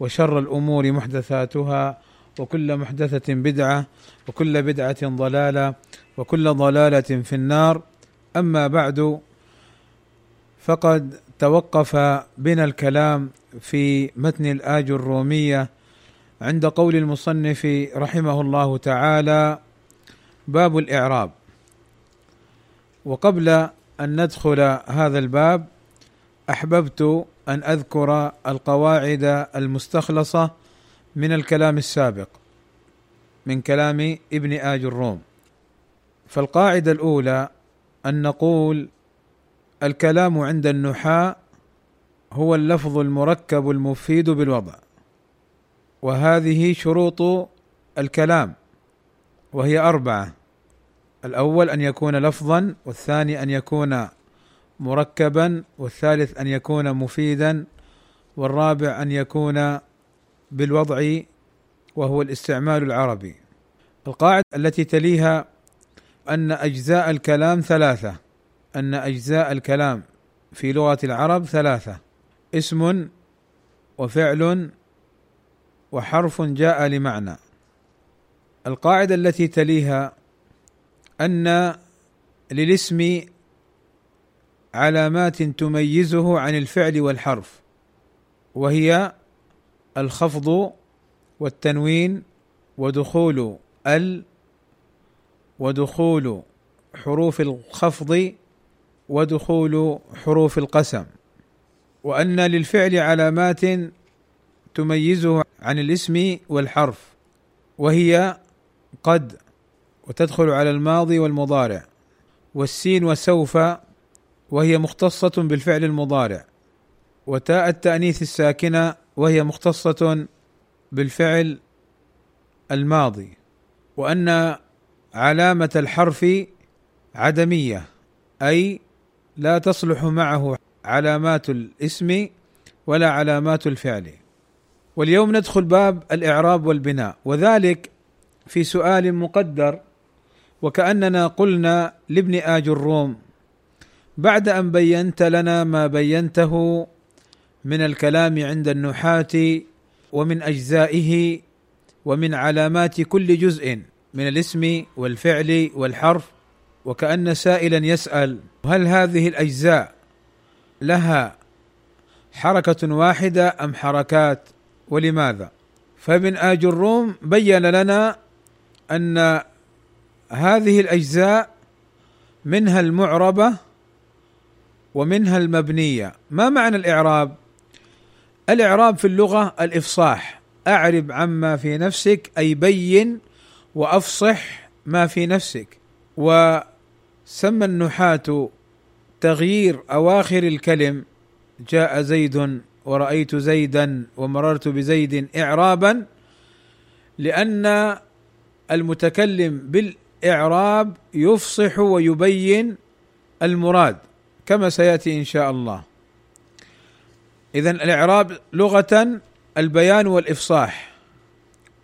وشر الأمور محدثاتها وكل محدثة بدعة وكل بدعة ضلالة وكل ضلالة في النار. أما بعد فقد توقف بنا الكلام في متن الآج الرومية عند قول المصنف رحمه الله تعالى باب الإعراب. وقبل أن ندخل هذا الباب أحببت أن أذكر القواعد المستخلصة من الكلام السابق من كلام ابن آج الروم. فالقاعدة الأولى أن نقول الكلام عند النحاة هو اللفظ المركب المفيد بالوضع وهذه شروط الكلام وهي أربعة الأول أن يكون لفظا والثاني أن يكون مركبا والثالث أن يكون مفيدا والرابع أن يكون بالوضع وهو الاستعمال العربي. القاعدة التي تليها أن أجزاء الكلام ثلاثة أن أجزاء الكلام في لغة العرب ثلاثة اسم وفعل وحرف جاء لمعنى. القاعدة التي تليها أن للاسم علامات تميزه عن الفعل والحرف وهي الخفض والتنوين ودخول ال ودخول حروف الخفض ودخول حروف القسم. وأن للفعل علامات تميزه عن الاسم والحرف وهي قد وتدخل على الماضي والمضارع والسين وسوف وهي مختصة بالفعل المضارع وتاء التأنيث الساكنة وهي مختصة بالفعل الماضي وأن علامة الحرف عدمية أي لا تصلح معه علامات الاسم ولا علامات الفعل. واليوم ندخل باب الإعراب والبناء وذلك في سؤال مقدر وكأننا قلنا لابن آج الروم بعد أن بينت لنا ما بينته من الكلام عند النحاة ومن أجزائه ومن علامات كل جزء من الاسم والفعل والحرف وكأن سائلا يسأل هل هذه الأجزاء لها حركة واحدة أم حركات ولماذا؟ فابن آج الروم بين لنا أن هذه الأجزاء منها المعربة ومنها المبنية. ما معنى الإعراب؟ الإعراب في اللغة الإفصاح. أعرب عما في نفسك أي بين وأفصح ما في نفسك. وسمى النحاة تغيير أواخر الكلم. جاء زيد ورأيت زيدا ومررت بزيد إعرابا لأن المتكلم بالإعراب يفصح ويبين المراد. كما سيأتي إن شاء الله. اذا الإعراب لغة البيان والإفصاح.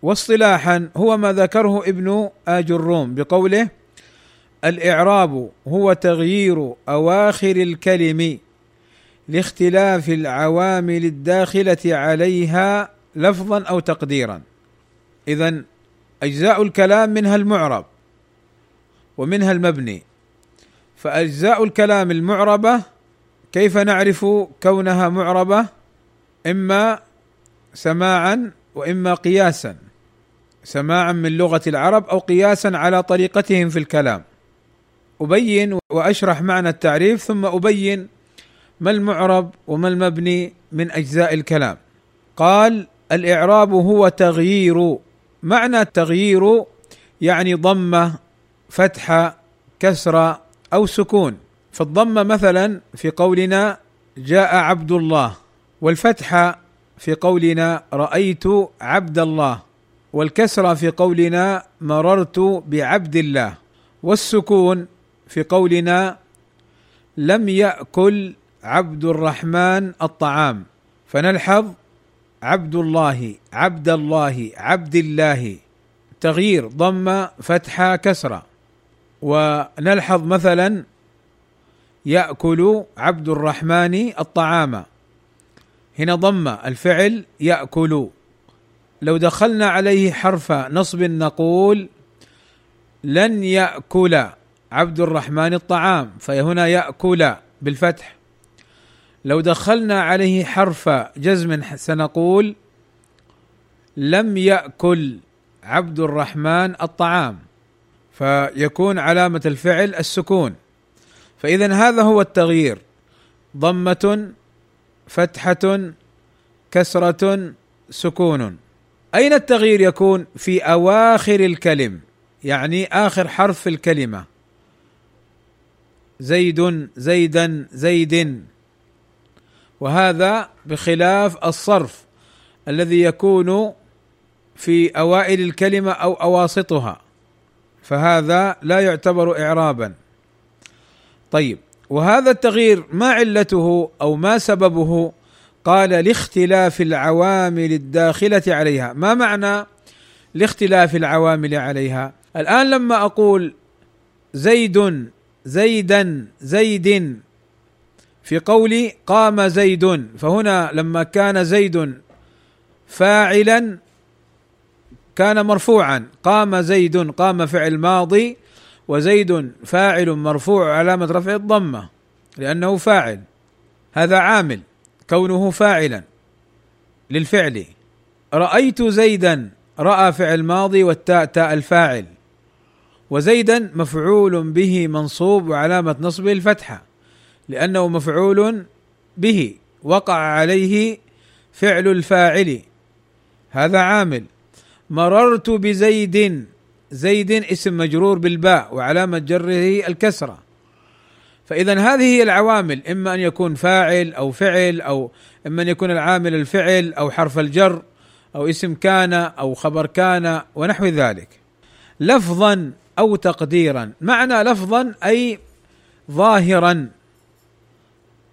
واصطلاحا هو ما ذكره ابن آج الروم بقوله الإعراب هو تغيير أواخر الكلم لاختلاف العوامل الداخلة عليها لفظا أو تقديرا. اذا أجزاء الكلام منها المعرب ومنها المبني. فأجزاء الكلام المعربة كيف نعرف كونها معربة؟ إما سماعا وإما قياسا. سماعا من لغة العرب أو قياسا على طريقتهم في الكلام. أبين وأشرح معنى التعريف ثم أبين ما المعرب وما المبني من أجزاء الكلام. قال الإعراب هو تغيير. معنى التغيير يعني ضمة فتحة كسرة أو سكون. فالضمه مثلا في قولنا جاء عبد الله والفتحه في قولنا رأيت عبد الله والكسره في قولنا مررت بعبد الله والسكون في قولنا لم يأكل عبد الرحمن الطعام. فنلحظ عبد الله عبد الله عبد الله. تغيير ضمه فتحه كسره ونلحظ مثلا يأكل عبد الرحمن الطعام. هنا ضمه الفعل يأكل. لو دخلنا عليه حرف نصب نقول لن يأكل عبد الرحمن الطعام فهنا يأكل بالفتح. لو دخلنا عليه حرف جزم سنقول لم يأكل عبد الرحمن الطعام. فيكون علامة الفعل السكون. فاذا هذا هو التغيير. ضمة فتحة كسرة سكون. أين التغيير يكون؟ في أواخر الكلم يعني آخر حرف في الكلمة. زيد زيدا زيد. وهذا بخلاف الصرف الذي يكون في أوائل الكلمة أو أواسطها. فهذا لا يعتبر اعرابا. طيب وهذا التغيير ما علته أو ما سببه؟ قال لاختلاف العوامل الداخلة عليها. ما معنى لاختلاف العوامل عليها؟ الآن لما أقول زيد زيدا زيد في قولي قام زيد فهنا لما كان زيد فاعلا كان مرفوعا. قام زيد قام فعل ماضي وزيد فاعل مرفوع علامة رفع الضمة لأنه فاعل. هذا عامل كونه فاعلا للفعل. رأيت زيدا رأى فعل ماضي والتاء تاء الفاعل. وزيدا مفعول به منصوب وعلامة نصبه الفتحة لأنه مفعول به وقع عليه فعل الفاعل. هذا عامل. مررت بزيد زيد اسم مجرور بالباء وعلامة جره الكسرة. فإذا هذه هي العوامل إما أن يكون فاعل أو فعل أو إما أن يكون العامل الفعل أو حرف الجر أو اسم كان أو خبر كان ونحو ذلك. لفظا أو تقديرا. معنى لفظا أي ظاهرا.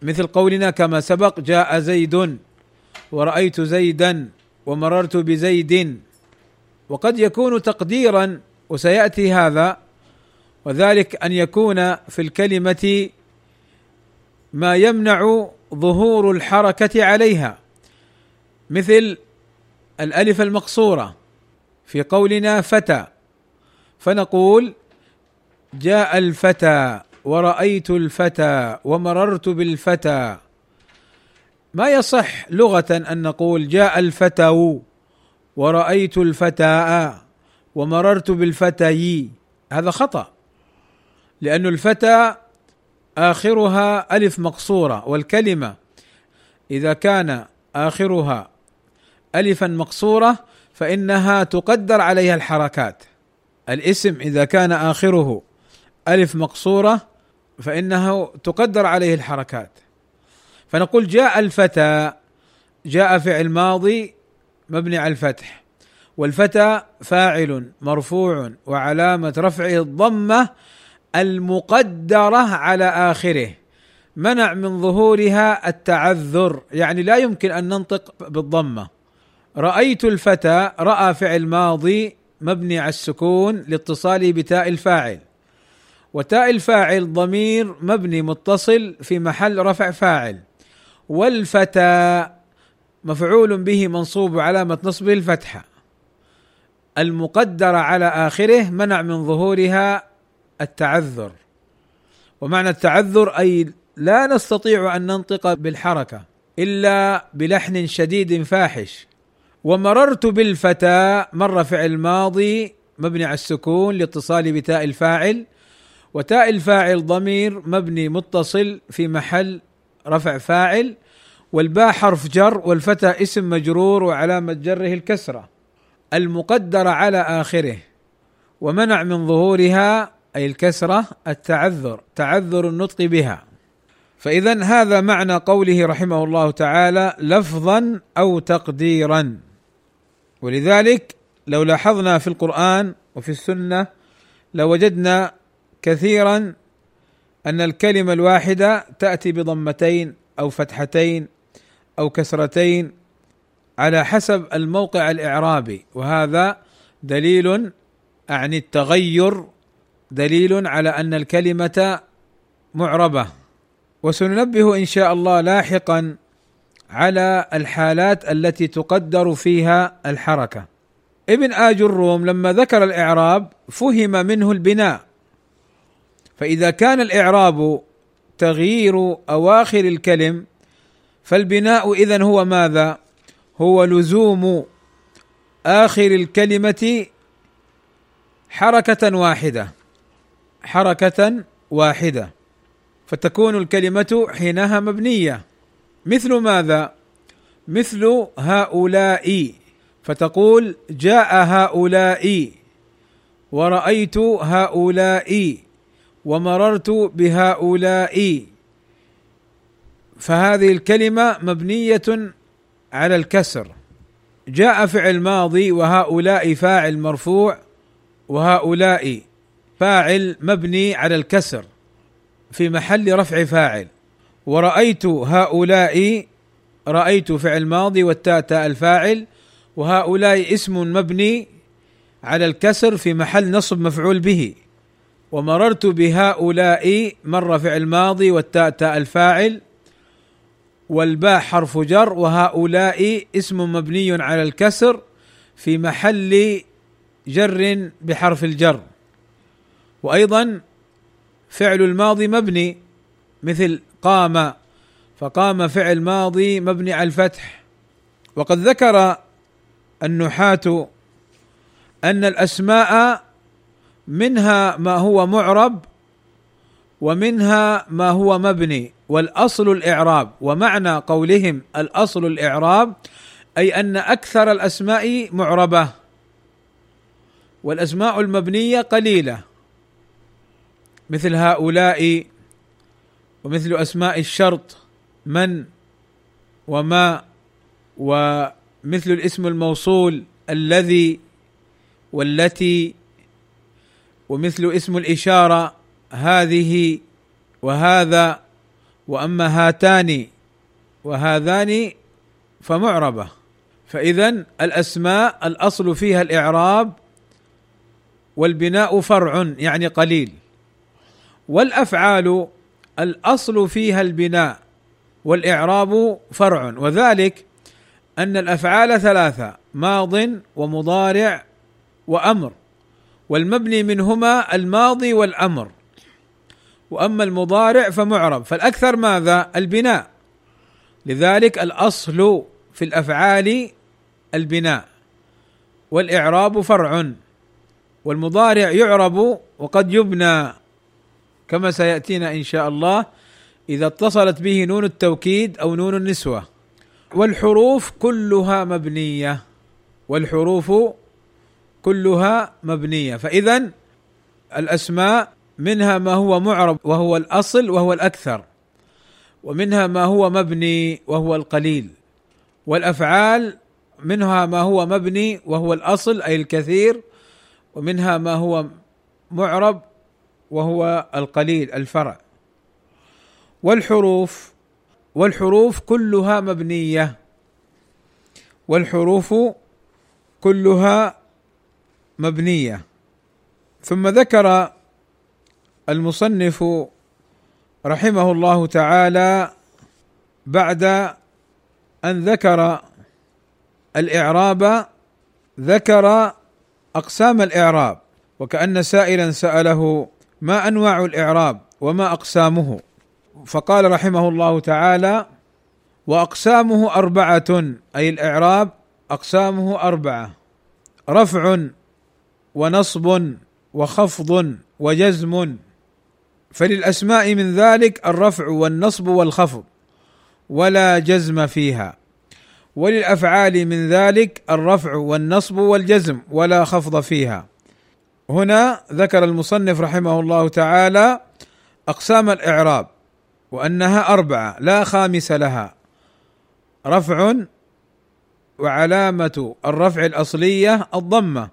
مثل قولنا كما سبق جاء زيد ورأيت زيدا ومررت بزيد. وقد يكون تقديرا وسيأتي هذا وذلك أن يكون في الكلمة ما يمنع ظهور الحركة عليها مثل الألف المقصورة في قولنا فتى. فنقول جاء الفتى ورأيت الفتى ومررت بالفتى. ما يصح لغة أن نقول جاء الفتى ورأيت الفتاء ومررت بالفتي. هذا خطأ لأن الفتى آخرها ألف مقصورة والكلمة إذا كان آخرها ألفا مقصورة فإنها تقدر عليها الحركات. الاسم إذا كان آخره ألف مقصورة فإنه تقدر عليه الحركات. فنقول جاء الفتى جاء فعل ماضي مبني على الفتح. والفتى فاعل مرفوع وعلامة رفعه الضمة المقدرة على آخره. منع من ظهورها التعذر يعني لا يمكن أن ننطق بالضمة. رأيت الفتى رأى فعل ماضي مبني على السكون لاتصاله بتاء الفاعل. وتاء الفاعل ضمير مبني متصل في محل رفع فاعل. والفتى مفعول به منصوب علامة نصبه الفتحة المقدرة على آخره منع من ظهورها التعذر. ومعنى التعذر أي لا نستطيع أن ننطق بالحركة إلا بلحن شديد فاحش. ومررت بالفتى مر فعل ماضي مبني على السكون لاتصال بتاء الفاعل وتاء الفاعل ضمير مبني متصل في محل رفع فاعل والباء حرف جر والفتى اسم مجرور وعلامة جره الكسرة المقدرة على آخره ومنع من ظهورها أي الكسرة التعذر تعذر النطق بها. فاذا هذا معنى قوله رحمه الله تعالى لفظا أو تقديرا. ولذلك لو لاحظنا في القرآن وفي السنة لوجدنا كثيرا أن الكلمة الواحدة تأتي بضمتين أو فتحتين أو كسرتين على حسب الموقع الإعرابي وهذا دليل عن التغير دليل على أن الكلمة معربة. وسننبه إن شاء الله لاحقا على الحالات التي تقدر فيها الحركة. ابن آج الروم لما ذكر الإعراب فهم منه البناء. فإذا كان الإعراب تغيير أواخر الكلم فالبناء إذن هو ماذا؟ هو لزوم آخر الكلمة حركة واحدة. حركة واحدة. فتكون الكلمة حينها مبنية. مثل ماذا؟ مثل هؤلاء. فتقول جاء هؤلاء. ورأيت هؤلاء. ومررت بهؤلاء. فهذه الكلمة مبنية على الكسر. جاء فعل ماضي وهؤلاء فاعل مرفوع وهؤلاء فاعل مبني على الكسر في محل رفع فاعل. ورأيت هؤلاء رأيت فعل ماضي والتاء تاء الفاعل وهؤلاء اسم مبني على الكسر في محل نصب مفعول به. ومررت بهؤلاء مر فعل ماضي والتاء تاء الفاعل والباء حرف جر وهؤلاء اسم مبني على الكسر في محل جر بحرف الجر. وأيضا فعل الماضي مبني مثل قام فقام فعل ماضي مبني على الفتح. وقد ذكر النحاة أن الأسماء منها ما هو معرب ومنها ما هو مبني والأصل الإعراب ومعنى قولهم الأصل الإعراب أي أن أكثر الأسماء معربة والأسماء المبنية قليلة مثل هؤلاء ومثل أسماء الشرط من وما ومثل الاسم الموصول الذي والتي ومثل اسم الإشارة. هذه وهذا وأما هاتان وهذان فمعربة. فاذا الأسماء الأصل فيها الإعراب والبناء فرع يعني قليل. والأفعال الأصل فيها البناء والإعراب فرع. وذلك أن الأفعال ثلاثة ماض ومضارع وأمر. والمبني منهما الماضي والأمر. وأما المضارع فمعرب فالأكثر ماذا؟ البناء. لذلك الأصل في الأفعال البناء. والإعراب فرع. والمضارع يعرب وقد يبنى كما سيأتينا إن شاء الله إذا اتصلت به نون التوكيد أو نون النسوة. والحروف كلها مبنية. والحروف كلها مبنية. فاذا الأسماء منها ما هو معرب وهو الأصل وهو الأكثر ومنها ما هو مبني وهو القليل والأفعال منها ما هو مبني وهو الأصل أي الكثير ومنها ما هو معرب وهو القليل الفرع. والحروف والحروف كلها مبنية. والحروف كلها مبنية. ثم ذكر المصنف رحمه الله تعالى بعد أن ذكر الإعراب ذكر أقسام الإعراب وكأن سائلا سأله ما أنواع الإعراب وما أقسامه؟ فقال رحمه الله تعالى وأقسامه أربعة أي الإعراب أقسامه أربعة رفع ونصب وخفض وجزم فللأسماء من ذلك الرفع والنصب والخفض ولا جزم فيها. وللأفعال من ذلك الرفع والنصب والجزم ولا خفض فيها. هنا ذكر المصنف رحمه الله تعالى أقسام الإعراب وأنها أربعة لا خامس لها. رفع وعلامة الرفع الأصلية الضمة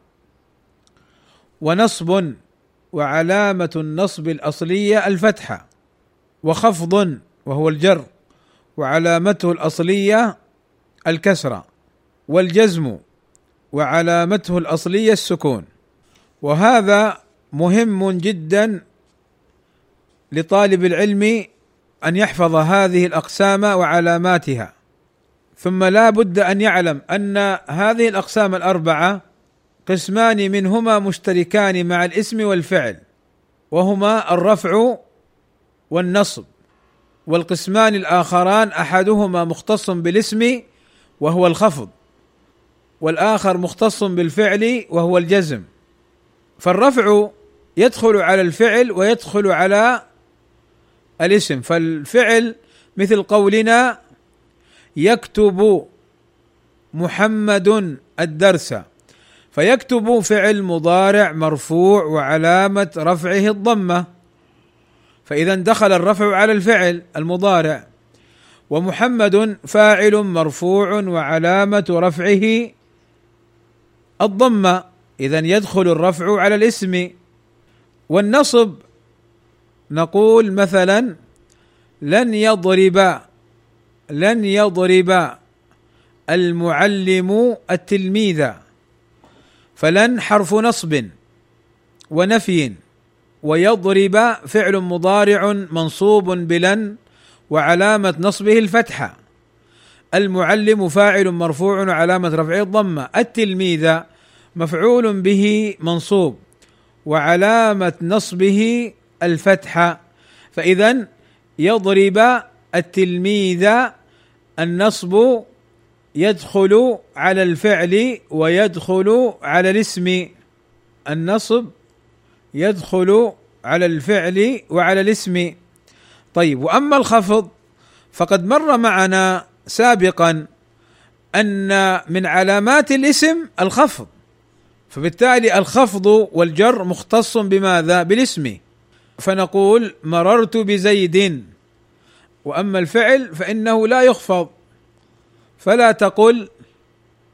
ونصب وعلامة النصب الأصلية الفتحة وخفض وهو الجر وعلامته الأصلية الكسرة والجزم وعلامته الأصلية السكون. وهذا مهم جدا لطالب العلم أن يحفظ هذه الأقسام وعلاماتها. ثم لا بد أن يعلم أن هذه الأقسام الأربعة قسمان منهما مشتركان مع الاسم والفعل وهما الرفع والنصب والقسمان الآخران أحدهما مختص بالاسم وهو الخفض والآخر مختص بالفعل وهو الجزم. فالرفع يدخل على الفعل ويدخل على الاسم فالفعل مثل قولنا يكتب محمد الدرس. فيكتب فعل مضارع مرفوع وعلامة رفعه الضمة. فإذا دخل الرفع على الفعل المضارع. ومحمد فاعل مرفوع وعلامة رفعه الضمة. إذا يدخل الرفع على الاسم. والنصب. نقول مثلا لن يضرب لن يضرب المعلم التلميذ. فلن حرف نصب ونفي ويضرب فعل مضارع منصوب بلن وعلامة نصبه الفتحة المعلم فاعل مرفوع وعلامة رفعه الضمة التلميذ مفعول به منصوب وعلامة نصبه الفتحة فإذا يضرب التلميذ النصب يدخل على الفعل ويدخل على الاسم النصب يدخل على الفعل وعلى الاسم. طيب وأما الخفض فقد مر معنا سابقا أن من علامات الاسم الخفض فبالتالي الخفض والجر مختص بماذا؟ بالاسم. فنقول مررت بزيد وأما الفعل فإنه لا يخفض. فلا تقل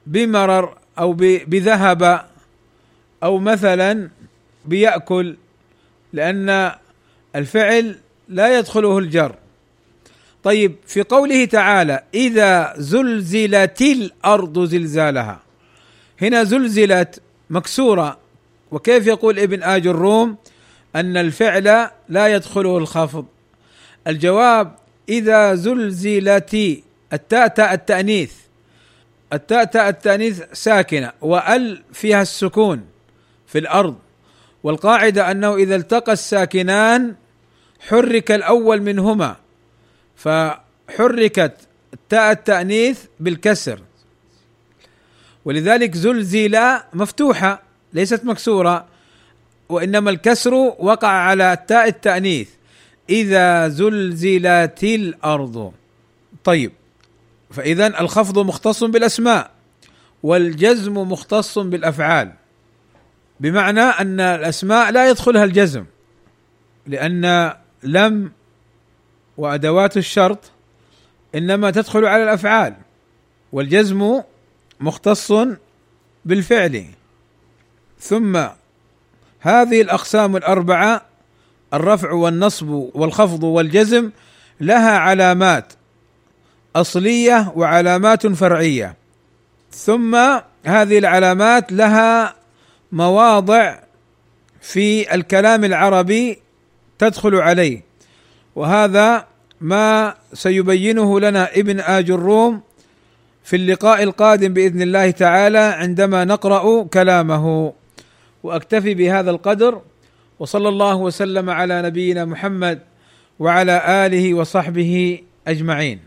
بمرر أو بذهب أو مثلا بيأكل لأن الفعل لا يدخله الجر. طيب في قوله تعالى إذا زلزلت الأرض زلزالها. هنا زلزلت مكسورة. وكيف يقول ابن آج الروم أن الفعل لا يدخله الخفض؟ الجواب إذا زلزلت التاء تاء التأنيث. التاء تاء التأنيث ساكنة وأل فيها السكون في الأرض. والقاعدة أنه إذا التقى الساكنان حرك الأول منهما فحركت تاء التأنيث بالكسر. ولذلك زلزل مفتوحة ليست مكسورة وإنما الكسر وقع على تاء التأنيث. إذا زلزلت الأرض. طيب. فاذا الخفض مختص بالأسماء والجزم مختص بالأفعال. بمعنى أن الأسماء لا يدخلها الجزم لأن لم وأدوات الشرط إنما تدخل على الأفعال والجزم مختص بالفعل. ثم هذه الأقسام الأربعة الرفع والنصب والخفض والجزم لها علامات أصلية وعلامات فرعية. ثم هذه العلامات لها مواضع في الكلام العربي تدخل عليه. وهذا ما سيبينه لنا ابن آج الروم في اللقاء القادم بإذن الله تعالى عندما نقرأ كلامه. وأكتفي بهذا القدر وصلى الله وسلم على نبينا محمد وعلى آله وصحبه أجمعين.